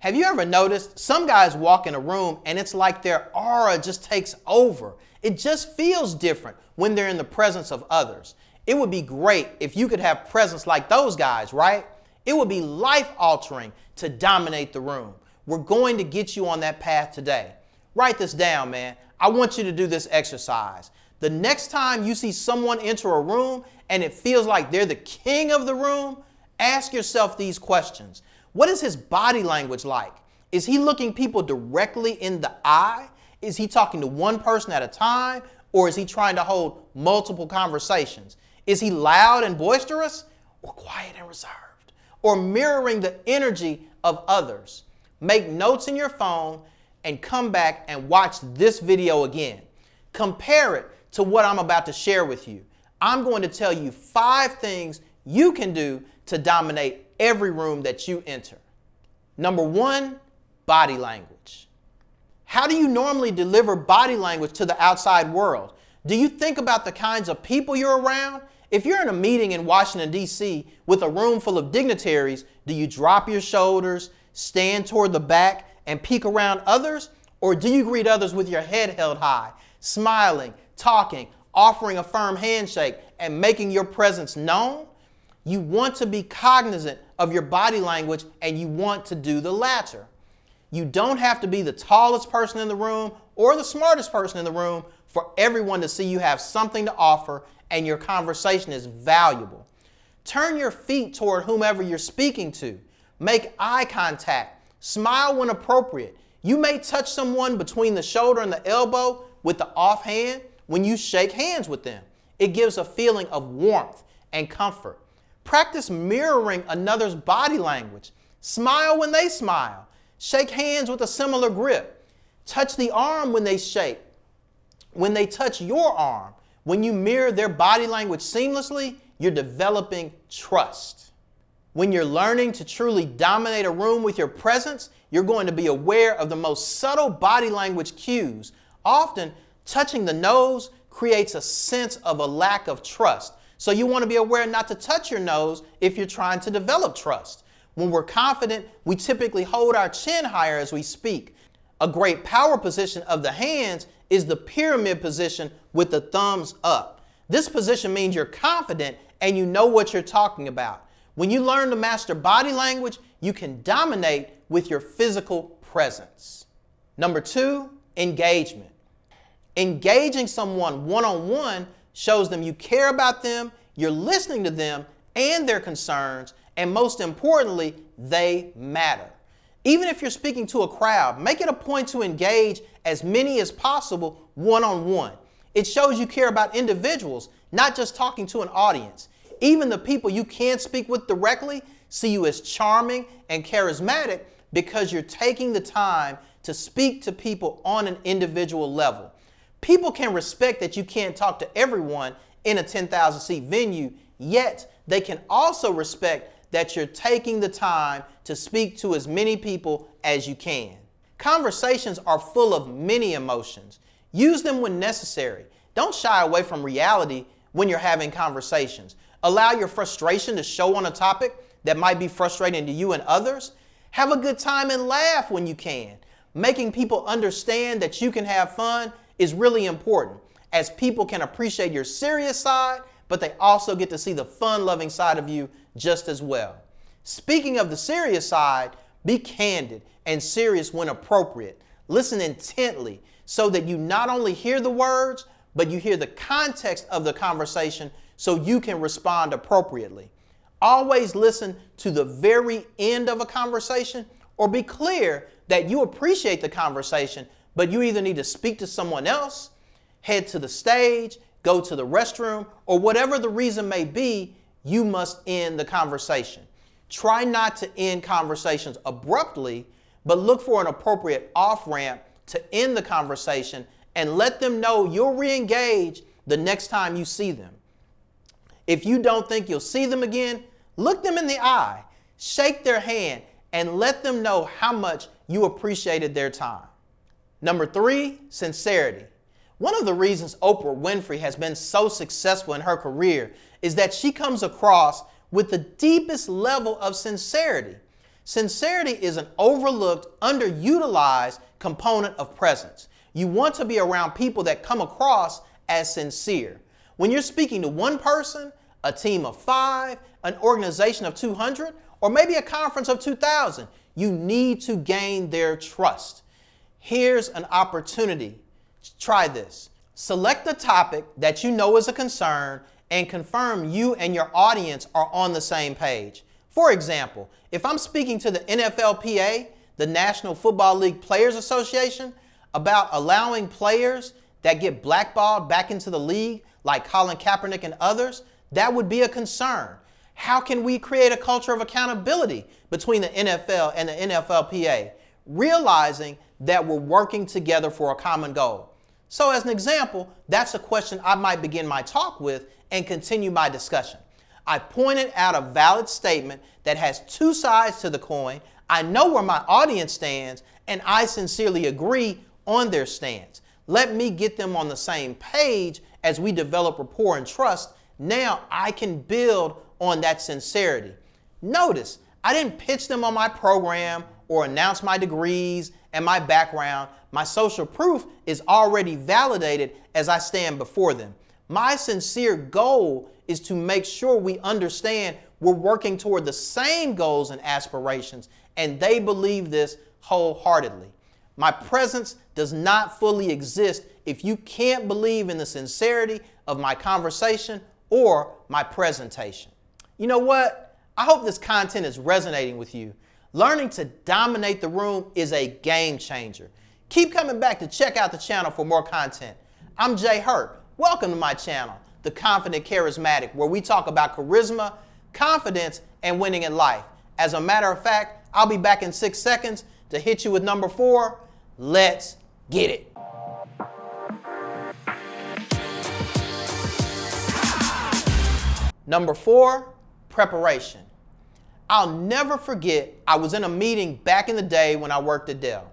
Have you ever noticed some guys walk in a room and it's like their aura just takes over? It just feels different when they're in the presence of others. It would be great if you could have presence like those guys, right? It would be life altering to dominate the room. We're going to get you on that path today. Write this down, man. I want you to do this exercise. The next time you see someone enter a room and it feels like they're the king of the room, ask yourself these questions. What is his body language like? Is he looking people directly in the eye? Is he talking to one person at a time? Or is he trying to hold multiple conversations? Is he loud and boisterous or quiet and reserved? Or mirroring the energy of others? Make notes in your phone and come back and watch this video again. Compare it to what I'm about to share with you. I'm going to tell you five things you can do to dominate every room that you enter. Number one, body language. How do you normally deliver body language to the outside world? Do you think about the kinds of people you're around? If you're in a meeting in Washington, D.C. with a room full of dignitaries, do you drop your shoulders, stand toward the back, and peek around others? Or do you greet others with your head held high, smiling, talking, offering a firm handshake, and making your presence known? You want to be cognizant of your body language and you want to do the latter. You don't have to be the tallest person in the room or the smartest person in the room for everyone to see you have something to offer and your conversation is valuable. Turn your feet toward whomever you're speaking to. Make eye contact. Smile when appropriate. You may touch someone between the shoulder and the elbow with the offhand when you shake hands with them. It gives a feeling of warmth and comfort. Practice mirroring another's body language. Smile when they smile. Shake hands with a similar grip. Touch the arm when they shake. When they touch your arm, when you mirror their body language seamlessly, you're developing trust. When you're learning to truly dominate a room with your presence, you're going to be aware of the most subtle body language cues. Often, touching the nose creates a sense of a lack of trust. So you want to be aware not to touch your nose if you're trying to develop trust. When we're confident, we typically hold our chin higher as we speak. A great power position of the hands is the pyramid position with the thumbs up. This position means you're confident and you know what you're talking about. When you learn to master body language, you can dominate with your physical presence. Number two, engagement. Engaging someone one on one shows them you care about them, you're listening to them and their concerns, and most importantly, they matter. Even if you're speaking to a crowd, make it a point to engage as many as possible one on one. It shows you care about individuals, not just talking to an audience. Even the people you can't speak with directly see you as charming and charismatic because you're taking the time to speak to people on an individual level. People can respect that you can't talk to everyone in a 10,000 seat venue, yet they can also respect that you're taking the time to speak to as many people as you can. Conversations are full of many emotions. Use them when necessary. Don't shy away from reality when you're having conversations. Allow your frustration to show on a topic that might be frustrating to you and others. Have a good time and laugh when you can. Making people understand that you can have fun is really important as people can appreciate your serious side, but they also get to see the fun loving side of you just as well. Speaking of the serious side, be candid and serious when appropriate. Listen intently so that you not only hear the words, but you hear the context of the conversation so you can respond appropriately. Always listen to the very end of a conversation or be clear that you appreciate the conversation but you either need to speak to someone else, head to the stage, go to the restroom, or whatever the reason may be, you must end the conversation. Try not to end conversations abruptly, but look for an appropriate off ramp to end the conversation and let them know you'll re engage the next time you see them. If you don't think you'll see them again, look them in the eye, shake their hand, and let them know how much you appreciated their time. Number three, sincerity. One of the reasons Oprah Winfrey has been so successful in her career is that she comes across with the deepest level of sincerity. Sincerity is an overlooked, underutilized component of presence. You want to be around people that come across as sincere. When you're speaking to one person, a team of five, an organization of 200, or maybe a conference of 2,000, you need to gain their trust. Here's an opportunity. Try this. Select a topic that you know is a concern and confirm you and your audience are on the same page. For example, if I'm speaking to the NFLPA, the National Football League Players Association, about allowing players that get blackballed back into the league, like Colin Kaepernick and others, that would be a concern. How can we create a culture of accountability between the NFL and the NFLPA, realizing that we're working together for a common goal? So, as an example, that's a question I might begin my talk with and continue my discussion. I pointed out a valid statement that has two sides to the coin. I know where my audience stands, and I sincerely agree on their stance. Let me get them on the same page as we develop rapport and trust. Now I can build on that sincerity. Notice, I didn't pitch them on my program or announce my degrees and my background. My social proof is already validated as I stand before them. My sincere goal is to make sure we understand we're working toward the same goals and aspirations, and they believe this wholeheartedly. My presence does not fully exist if you can't believe in the sincerity of my conversation or my presentation. You know what? I hope this content is resonating with you. Learning to dominate the room is a game changer. Keep coming back to check out the channel for more content. I'm Jay Hurt. Welcome to my channel, The Confident Charismatic, where we talk about charisma, confidence, and winning in life. As a matter of fact, I'll be back in six seconds to hit you with number four. Let's get it. Number four, preparation. I'll never forget, I was in a meeting back in the day when I worked at Dell.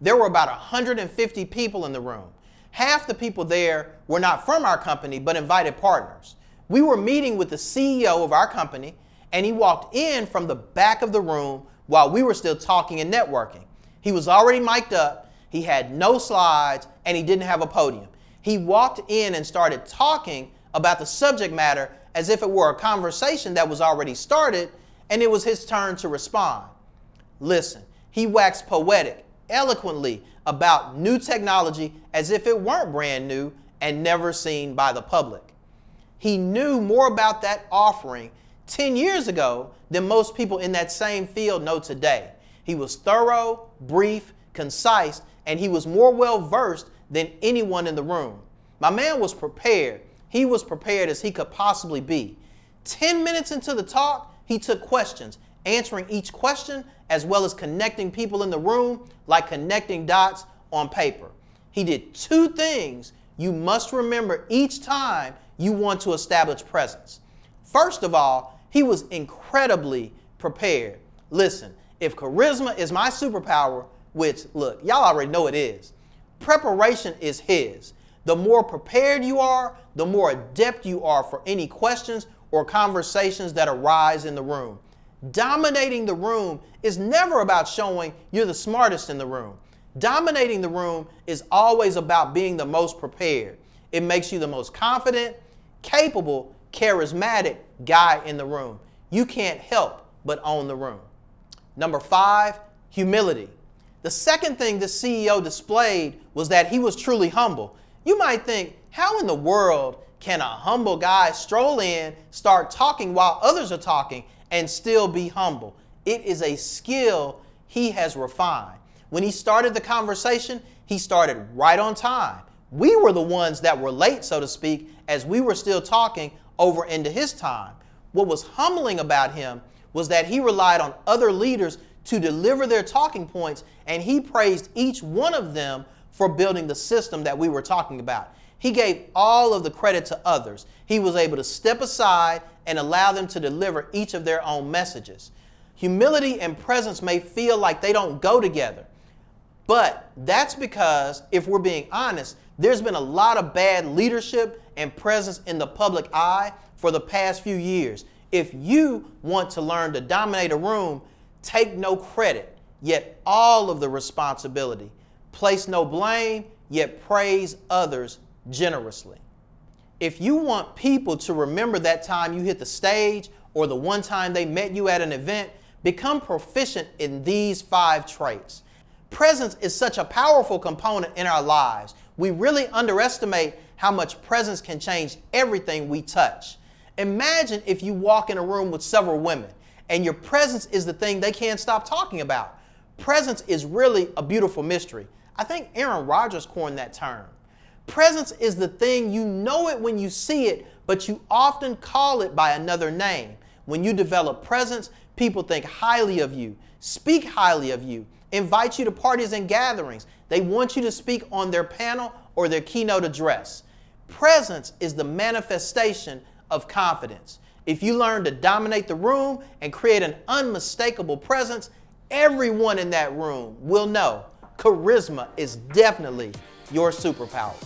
There were about 150 people in the room. Half the people there were not from our company, but invited partners. We were meeting with the CEO of our company, and he walked in from the back of the room while we were still talking and networking. He was already mic'd up, he had no slides, and he didn't have a podium. He walked in and started talking about the subject matter as if it were a conversation that was already started and it was his turn to respond. Listen, he waxed poetic, eloquently about new technology as if it weren't brand new and never seen by the public. He knew more about that offering 10 years ago than most people in that same field know today. He was thorough, brief, concise, and he was more well versed than anyone in the room. My man was prepared. He was prepared as he could possibly be. 10 minutes into the talk, he took questions, answering each question as well as connecting people in the room like connecting dots on paper. He did two things you must remember each time you want to establish presence. First of all, he was incredibly prepared. Listen, if charisma is my superpower, which, look, y'all already know it is, preparation is his. The more prepared you are, the more adept you are for any questions or conversations that arise in the room. Dominating the room is never about showing you're the smartest in the room. Dominating the room is always about being the most prepared. It makes you the most confident, capable, charismatic guy in the room. You can't help but own the room. Number five, humility. The second thing the CEO displayed was that he was truly humble. You might think, how in the world can a humble guy stroll in, start talking while others are talking, and still be humble? It is a skill he has refined. When he started the conversation, he started right on time. We were the ones that were late, so to speak, as we were still talking over into his time. What was humbling about him was that he relied on other leaders to deliver their talking points, and he praised each one of them for building the system that we were talking about. He gave all of the credit to others. He was able to step aside and allow them to deliver each of their own messages. Humility and presence may feel like they don't go together, but that's because, if we're being honest, there's been a lot of bad leadership and presence in the public eye for the past few years. If you want to learn to dominate a room, Take no credit, yet all of the responsibility. Place no blame, yet praise others generously. If you want people to remember that time you hit the stage or the one time they met you at an event, become proficient in these five traits. Presence is such a powerful component in our lives. We really underestimate how much presence can change everything we touch. Imagine if you walk in a room with several women and your presence is the thing they can't stop talking about. Presence is really a beautiful mystery. I think Aaron Rodgers coined that term. Presence is the thing you know it when you see it, but you often call it by another name. When you develop presence, people think highly of you, speak highly of you, invite you to parties and gatherings. They want you to speak on their panel or their keynote address. Presence is the manifestation of confidence. If you learn to dominate the room and create an unmistakable presence, everyone in that room will know charisma is definitely your superpower.